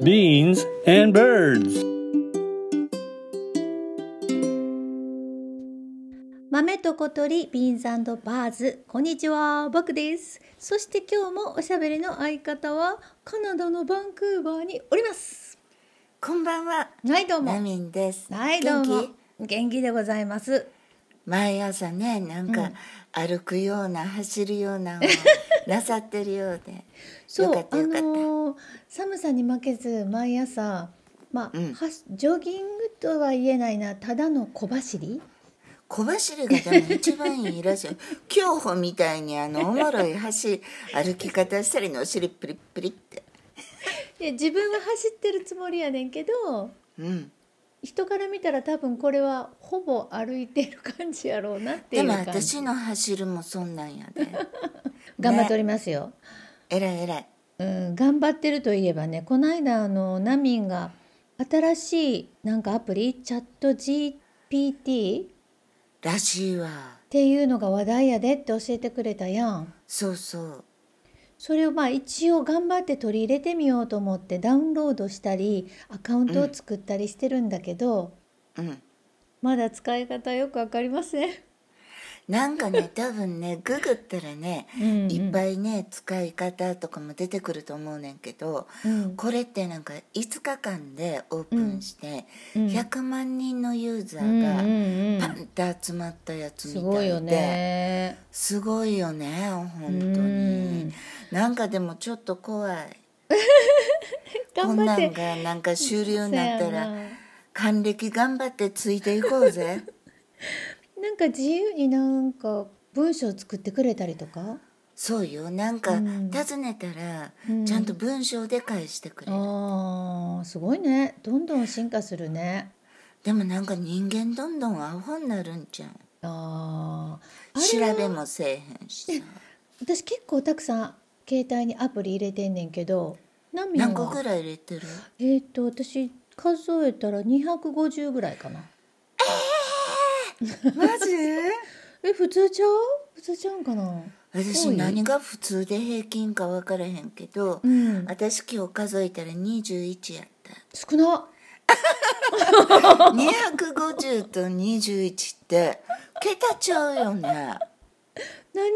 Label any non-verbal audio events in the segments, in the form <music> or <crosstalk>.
beans, and birds. 豆と小鳥ビーンズバーズこんにちは僕です。そして今日もおしゃべりの相方はカナダのバンクーバーにおります。こんばんは。はいどうも。ナミンです。はいどうも。元気？元気でございます。毎朝ね、なんか歩くような、走るようなを <laughs> なさってるようで。そう。あのー寒さに負けず毎朝まあ、うんはジョギングとは言えないなただの小走り？小走りがでも一番いいらしい。競歩みたいにあのおもろい走歩き方したりのお尻プリップリって。いや自分は走ってるつもりやねんけどうん。人から見たら多分これはほぼ歩いてる感じやろうなっていでもう感じ私の走るもそんなんやで。<laughs> 頑張っておりますよ、えらいえらい。うん、頑張ってるといえばねこの間あのナミンが新しいなんかアプリチャット GPT っらしいわ。ていうのが話題やでって教えてくれたやんそうそう。それをまあ一応頑張って取り入れてみようと思ってダウンロードしたりアカウントを作ったりしてるんだけど、うん。まだ使い方よくわかりません、なんかね、<laughs> 多分ね、ググったらね、うんうん。いっぱいね、使い方とかも出てくると思うねんけど、うん。これってなんか5日間でオープンして、うん。100万人のユーザーがうんパンって集まったやつみたいで、すごいよね。すごいよね本当うにんなんかでもちょっと怖い。<laughs> こ頑んなん張ってがなんか主流になったら還暦頑張ってついていこうぜ。<laughs> なんか自由になんか文章作ってくれたりとか？そうよ。なんかうん。尋ねたら、うん。ちゃんと文章で返してくれる、あーすごいね。どんどん進化するね。でもなんか人間どんどんアホになるんじゃんあー。あ調べもせえへんしさ。私結構たくさん携帯にアプリ入れてんねんけどナミンは。何個ぐらい入れてる？えっ、と私数えたら250ぐらいかな。マジ？<laughs> え普通ちゃう？普通ちゃうんかな？私何が普通で平均か分からへんけど、うん。私今日数えたら21やった。少な250 <laughs> と21って桁ちゃうよね。何？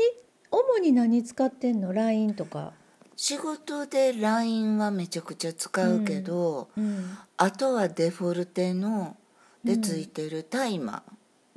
主に何使ってんの？LINE とか。仕事で LINE はめちゃくちゃ使うけど、うんあとはデフォルテのでついてるタイマ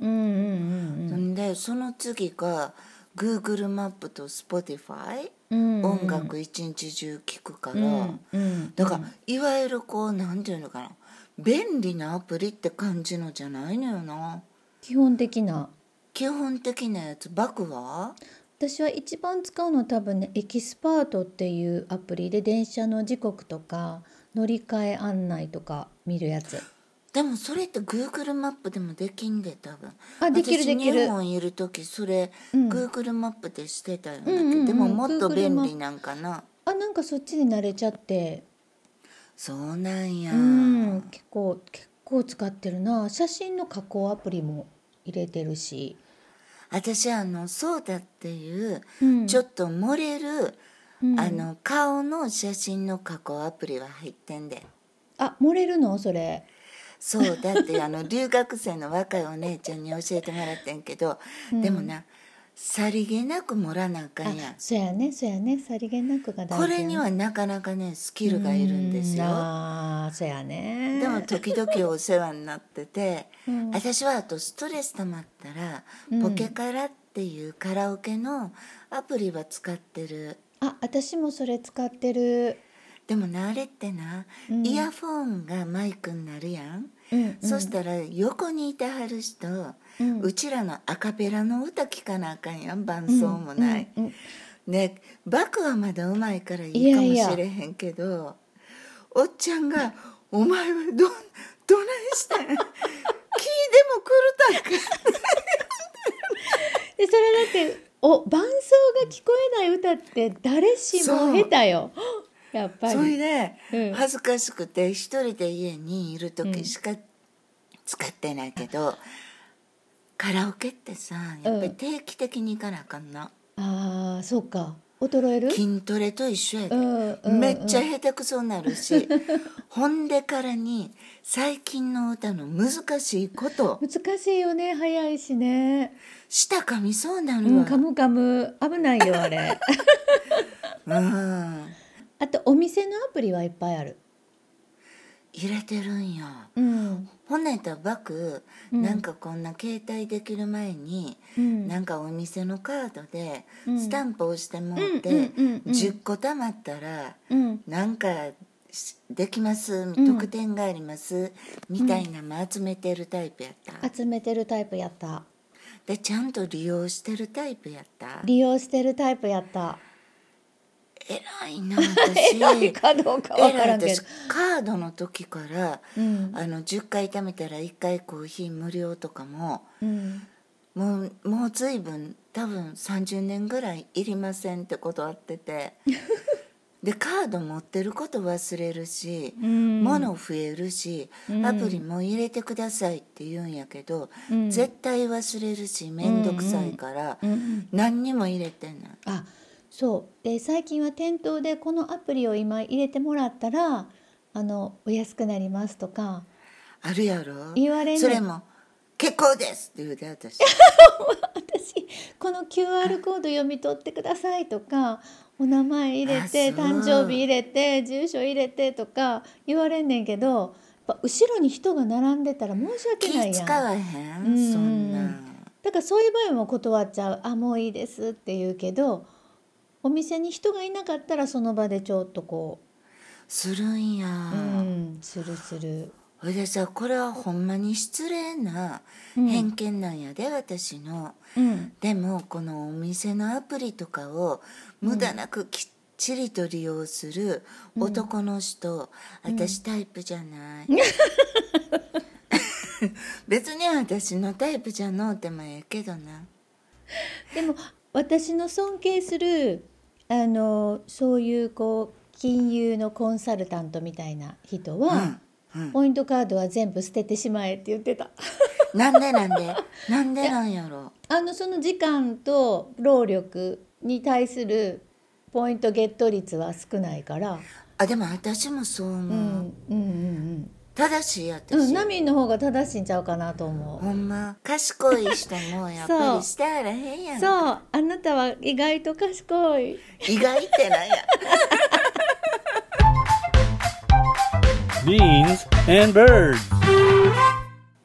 うんうんうんー、ん。でその次が Google マップと Spotify、うんうん。音楽一日中聴くから、うんうん。だから、いわゆるこうなんていうのかな。便利なアプリって感じのじゃないのよな。基本的な。基本的なやつ。バクは？私は一番使うのは多分ね駅すぱあとっていうアプリで電車の時刻とか乗り換え案内とか見るやつ。でもそれって Google マップでもできんで多分。あできる私できる。日本いる時それ、うん。Google マップでしてたような、うんうんうん。でももっと便利なんかな。あなんかそっちに慣れちゃって。そうなんや、うん。結構結構使ってるな。写真の加工アプリも入れてるし、私あのそうだっていう、うん。ちょっと漏れる、うん。あの顔の写真の加工アプリは入ってんで。あ漏れるの？それ。そうだって <laughs> あの留学生の若いお姉ちゃんに教えてもらってんけど、でもなさりげなく盛らなあかあんやん。そやねそやね。さりげなくが大事やこれにはなかなかねスキルがいるんですうん。よあーそやねでも時々お世話になってて、うん。私はあとストレス溜まったら、うん。ポケカラっていうカラオケのアプリは使ってる。あ私もそれ使ってる。でもなあれってな、うん。イヤフォンがマイクになるやん、うんうん。そしたら横にいてはる人、うん。うちらのアカペラの歌聞かなあかんやん伴奏もない、うんうんねバクはまだうまいからいいかもしれへんけどおっちゃんが「お前はどどないしてん？キーでも狂ったんか」でそれだってお伴奏が聞こえない歌って誰しも下手よ。やっぱり。それで、うん。恥ずかしくて一人で家にいる時しか使ってないけど、カラオケってさやっぱり定期的に行かなあかんな、ああそうか衰える？筋トレと一緒やで、うんうんうん。めっちゃ下手くそになるし <laughs> ほんでからに最近の歌の難しいこと。難しいよね。早いしね。舌噛みそうなるわ、うんカムカム危ないよあれ。<laughs> うん。あとお店のアプリはいっぱいある入れてるんやうん。ほんなやったらバク、うん。なんかこんな携帯できる前に、うん。なんかお店のカードでうん。スタンプ押してもうて、うんうんうんうん。10個貯まったらうん。なんかしできます。ん。特典があります、みたいなの集めてるタイプやった、集めてるタイプやった。でちゃんと利用してるタイプやった。利用してるタイプやった偉いな私。<laughs> 偉いかどうかわからんけど。カードの時から、うん。あの10回貯めたら1回コーヒー無料とかもうん。もうもう随分多分30年ぐらいいりませんって断ってて。<laughs> でカード持ってること忘れるし、うん。物増えるし、うん。アプリも入れてくださいって言うんやけど、うん。絶対忘れるし面倒くさいから、何にも入れてない。あそう。で最近は店頭でこのアプリを今入れてもらったらあのお安くなりますとかあるやろ？言われそれも「結構です」って言うで <laughs> 私私この QR コード読み取ってくださいとかお名前入れて誕生日入れて住所入れてとか言われんねんけどやっぱ後ろに人が並んでたら申し訳ないやん。わへん、うんそん。なだからそういう場合も断っちゃう「あもういいです」って言うけどお店に人がいなかったらその場でちょっとこするんや、ううんするする。ほいでさこれはほんまに失礼なうん。偏見なんやで、私の。うん。でもこのお店のアプリとかを無駄なくきっちりと利用する男の人、私タイプじゃない、<laughs> 別に私のタイプじゃのうてもええけどな。でも私の尊敬するあのそういうこう金融のコンサルタントみたいな人は、うんうん。ポイントカードは全部捨ててしまえって言ってた。なんでなんで？なんでなんやろ？あのその時間と労力に対するポイントゲット率は少ないから、あでも私もそう思う、うん、うんうん正しい私、うんうんナミンの方が正しいんちゃうかなと思う。ほんま。賢い人もやっぱりしてあらへんやん <laughs> そう。あなたは意外と賢い。意外ってなんや。<laughs> Beans and birds.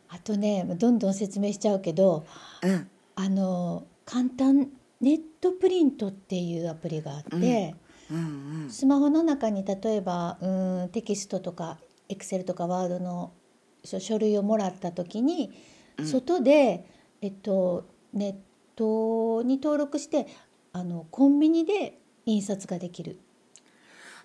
あとねどんどん説明しちゃうけどうん。あの簡単ネットプリントっていうアプリがあって、うん。うんスマホの中に例えばうんテキストとかエクセルとかワードの書書類をもらった時に、外で、えっと、ネットに登録してあのコンビニで印刷ができる。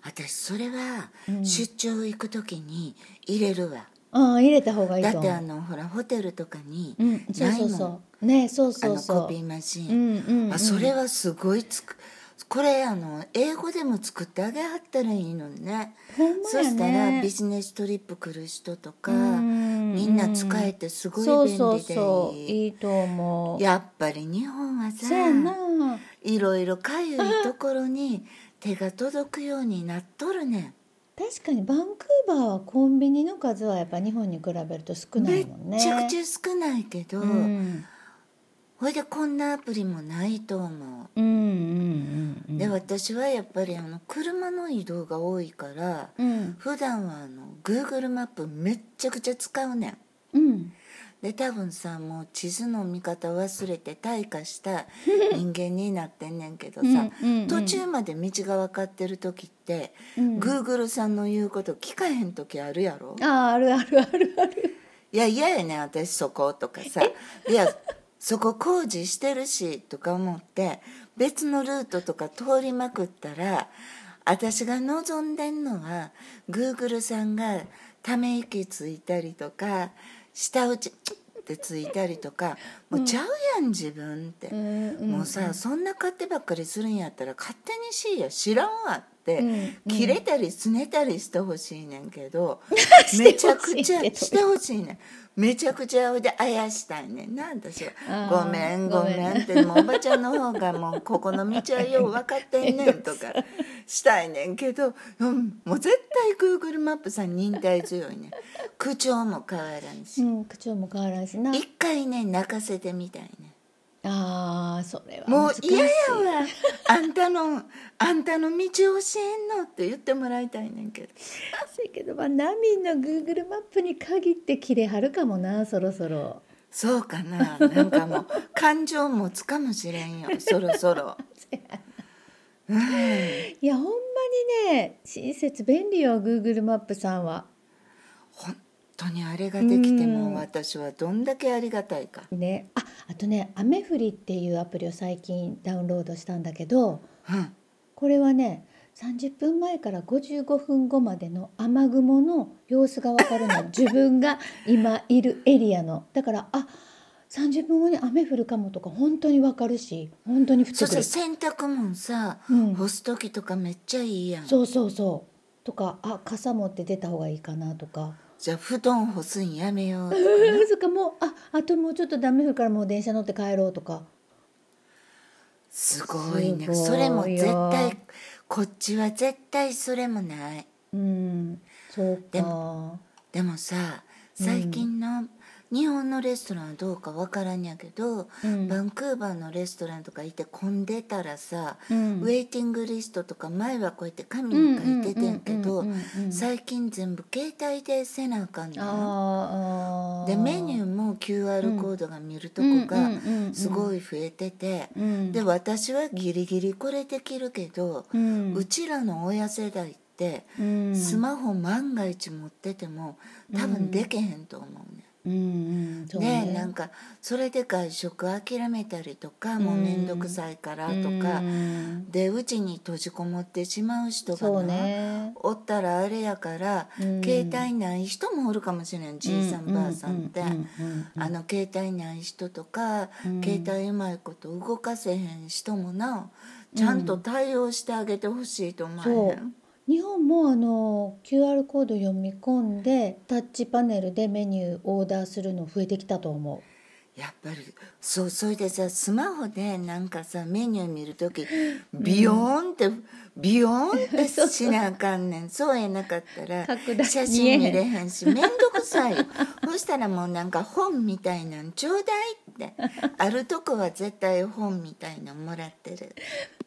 私それはうん出張行く時に入れるわ、ああ入れた方がいいだってあ。のほらホテルとかにうん、そうないもん、そうそう。ね、そうそうそう。あのコピーマシン、うんうんうんあそれはすごいつくこれあの英語でも作ってあげはったらいいのにね。ね。そしたらビジネストリップ来る人とかうん。みんな使えてすごい便利で。いいいいと思う。やっぱり日本はさ。いろいろかゆいところに <laughs> 手が届くようになっとるね確かにバンクーバーはコンビニの数はやっぱ日本に比べると少ないもんね。ちゃくちゃ少ないけど、うん、ほいでこんなアプリもないと思う、うんうんうんで私はやっぱりあの車の移動が多いからうん。普段はあの Google マップめっちゃくちゃ使うねん。うん。で多分さもう地図の見方忘れて退化した <laughs> 人間になってんねんけどさ、途中まで道が分かってる時って、うん。Google さんの言うこと聞かへん時あるやろ？あああるあるあるある。いや嫌やねん私そことかさ。いやそこ工事してるしとか思って別のルートとか通りまくったら私が望んでんのはグーグルさんがため息ついたりとか舌打ちってついたりとかもうちゃうやん自分って、もうさそんな勝手ばっかりするんやったら勝手にしいや知らんわって、切れたりすねたりしてほしいねんけど <laughs> めちゃくちゃしてほしいねん。めちゃくちゃであやしたいねん。な私は「あーごめんごごめん。めん」ってもうおばちゃんの方がもうここの道はよう分かってんねんとか <laughs> したいねんけど、うん、もう絶対 Google マップさん忍耐強いねん。口調も変わらんし。うん口調も変わらんしな。一回ね泣かせてみたいね。あーそれはもう嫌やわ。<laughs> あんたのあんたの道教えんのって言ってもらいたいねんけど。せやけどまあナミンの Google マップに限って切れはるかもなそろそろ。そうかな。なんかもう <laughs> 感情持つかもしれんよそろそろ。<laughs> いやほんまにね親切便利よ Google マップさんは。本当にあれができてうん。も私はどんだけありがたいか。ね。ああとね「アメフリ」っていうアプリを最近ダウンロードしたんだけどうん。これはね30分前から55分後までの雨雲の様子がわかるの。<laughs> 自分が今いるエリアの。だからあ30分後に雨降るかもとか本当にわかるし本当に降ってくる洗濯物さ、うん。干す時とかめっちゃいいやん。そうそうそう。とかあ傘持って出た方がいいかなとかじゃあ布団干すんやめようとかうんそっかもうああともうちょっとダメ降るからもう電車乗って帰ろうとか。すごいね。それも絶対こっちは絶対それもない。うんそうでかでもさ最近の日本のレストランはどうかわからんやけど、うん。バンクーバーのレストランとかいて混んでたらさ、うん。ウェイティングリストとか前はこうやって紙に書いててんけど最近全部携帯でせなあかんのでメニューも QR コードが見るとこがすごい増えてて、うん。で私はギリギリこれできるけど、ううんちらの親世代って、うん。スマホ万が一持ってても多分でけへんと思うね、うんうんそうでねなんかそれで外食諦めたりとかもう面倒くさいからとか、うん。でうちに閉じこもってしまう人がな、ね。おったらあれやから、うん。携帯ない人もおるかもしれんじいさんばあさんって、うんうんうんうんあの携帯ない人とか、うん。携帯うまいこと動かせへん人もなちゃんと対応してあげてほしいと思えへん、そう日本もあの QR コード読み込んでタッチパネルでメニューオーダーするの増えてきたと思やっぱりそうそれでさスマホでなんかさメニュー見る時ビヨーンって、ビヨーンってしなあかんねん。<laughs> そうやなかったら写真見れへんし面倒くさい。よそしたらもうなんか本みたいなんちょうだいって <laughs> あるとこは絶対本みたいなんもらってる。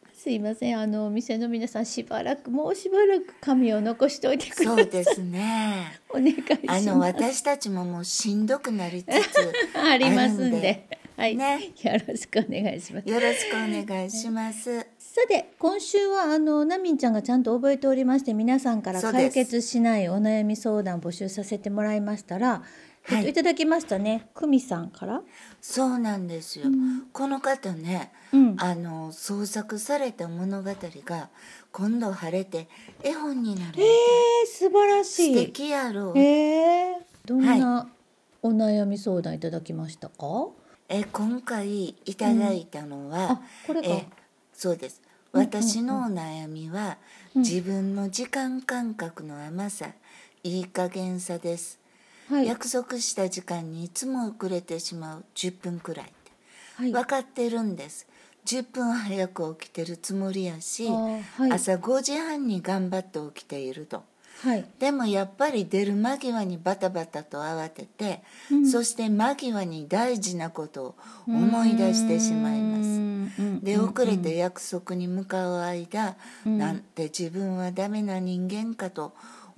うすいません。あのお店の皆さんしばらくもうしばらく紙を残しておいてください。そうですね。<laughs> お願いします。あの私たちももうしんどくなりつつ <laughs> ありますんで。はい、ね。よろしくお願いします。よろしくお願いします。さて今週はあのナミンちゃんがちゃんと覚えておりまして皆さんから解決しないお悩み相談募集させてもらいましたら、はい。といただきましたね。久美さんから、そうなんですよ、この方ね、うん。あの創作された物語が今度晴れて絵本になる。えー、素晴らし素い敵やろう、えー、どんなお悩み相談いただきましたか、え今回いただいたのは、あこれか。えそうです。私のお悩みは、自分の時間感覚の甘さいい加減さです、はい。約束した時間にいつも遅れてしまう10分くらいはい。分かってるんです。10分早く起きてるつもりやし、はい。朝5時半に頑張って起きていると。はい。でもやっぱり出る間際にバタバタと慌てて、そして間際に大事なことを思い出してしまいます。で遅れて約束に向かう間、なんて自分はダメな人間かと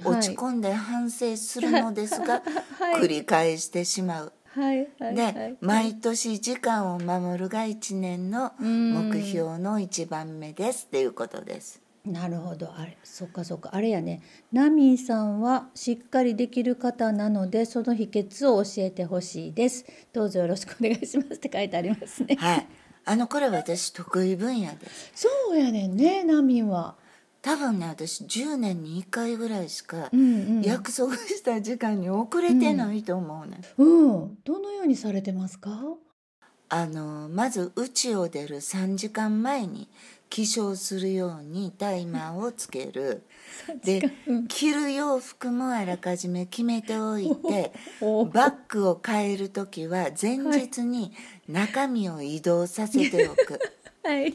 落ち込んで反省するのですが、<laughs> はい。繰り返してしまう。はいはいで、はい。毎年時間を守るが一年の目標の一番目です。っていうことです。なるほど。あれそっかそっか。あれやね。ナミンさんはしっかりできる方なのでその秘訣を教えてほしいです。どうぞよろしくお願いしますって書いてありますね。はい。あのこれ私得意分野です。そうやねんねナミンは多分ね私10年に1回ぐらいしかうんうん。約束した時間に遅れてないと思うね、うん。どのようにされてますか？あのまず家を出る3時間前に起床するようにタイマーをつける。<laughs> で着る洋服もあらかじめ決めておいておバッグを変える時は前日に中身を移動させておく。<laughs> はい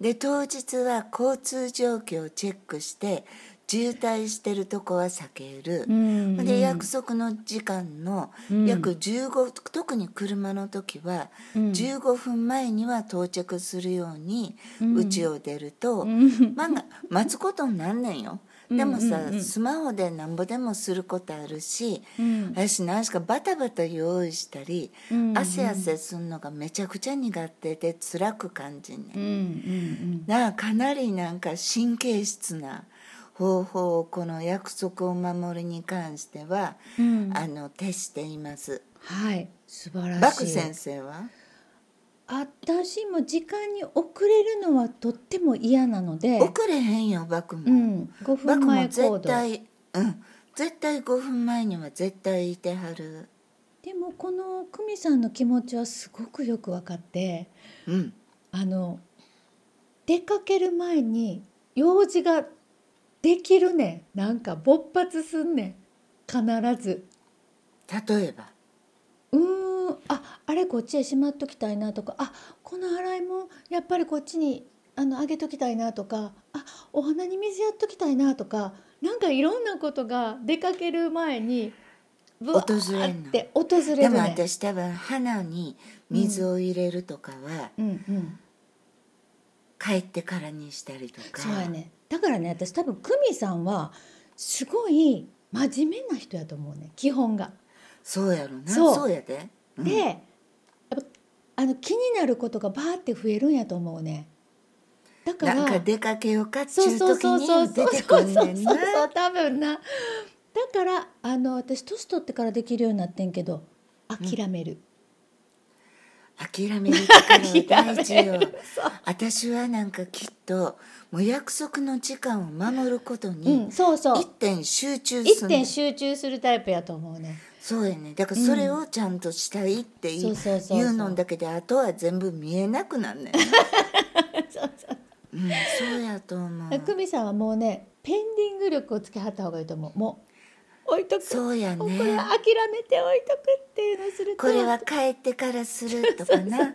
で当日は交通状況をチェックして渋滞してるとこは避ける、んで約束の時間の約15、特に車の時は15分前には到着するように家を出ると、まあ待つことになんねんよ。でもさ、スマホでなんぼでもすることあるし、私何しかバタバタ用意したり、汗汗すんのがめちゃくちゃ苦手で辛く感じんねん。うんうんなあかなりなんか神経質な方法をこの約束を守るに関しては、あの徹しています。はい。素晴らしい。バク先生は？私も時間に遅れるのはとっても嫌なので遅れへんよバクも、うん5バ分前行動。絶対うん。絶対5分前には絶対いてはる。でもこの久美さんの気持ちはすごくよく分かってうん。あの出かける前に用事ができるねん。なんか勃発すんねん。必ず。例えば？うーんああれこっちへしまっときたいなとかあこの洗いもやっぱりこっちにあのあげときたいなとかあお花に水やっときたいなとかなんかいろんなことが出かける前にぶわー訪れんの。って訪れでもるね私多分花に水を入れるとかは、うんうん。帰ってからにしたりとか。そうやね。だからね私多分久美さんはすごい真面目な人やと思うね。基本が。そうやろな。そう。やで、うんでやっぱあの気になることがバーって増えるんやと思うね。だからなんか出かけようかっちゅそうう時に出てくんね。んう多分な。だからあの私年取ってからできるようになってんけど諦める、諦めるところは大事よ。私はなんかきっともう約束の時間を守ることうにん、そうそう。一点集中する一点集中するタイプやと思うねそうやね。だからそれをちゃんとしたいっていそうそうそうそう。言うのだけであとは全部見えなくなんねん <laughs> そうそうう。んそうやと思う。久美さんはもうねペンディング力をつけはった方がいいと思う。もう置いとく。そうやもうこれ諦めて置いとくっていうのをすると。これは帰ってからするとかな。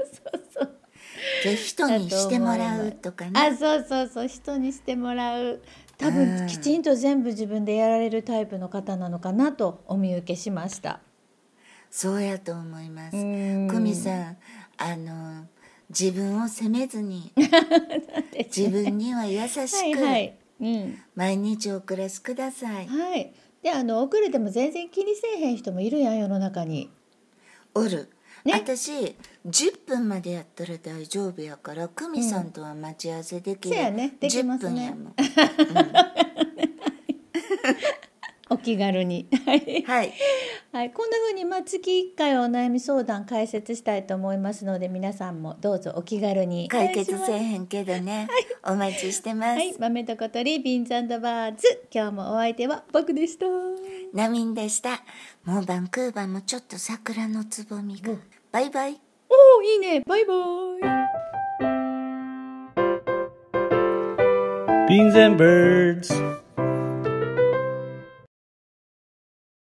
じゃあ人にしてもらうとかな。あそうそうそう。人にしてもらう多うん。分きちんと全部自分でやられるタイプの方なのかなとお見受けしました。そうやと思います。うん。久美さんあの自分を責めずに <laughs> 自分には優しはいくはい、うん、毎日お暮らしください。はい。であの遅れても全然気にせえへん人もいるやん世の中に。おる、ね。私10分までやったら大丈夫やから久美さんとは待ち合わせできる、そうやね。できますね。10分やも <laughs> ん。お気軽に。はい。はい。はい、こんな風にまあ月1回お悩み相談解説したいと思いますので皆さんもどうぞお気軽に。解決せえへんけどね、お待ちしてます、はい、豆と小鳥ビーンズバーズ。今日もお相手は僕でした。ナミンでした。もうバンクーバーもちょっと桜のつぼみがバイバイおおいいねバイバイ Beans and birds.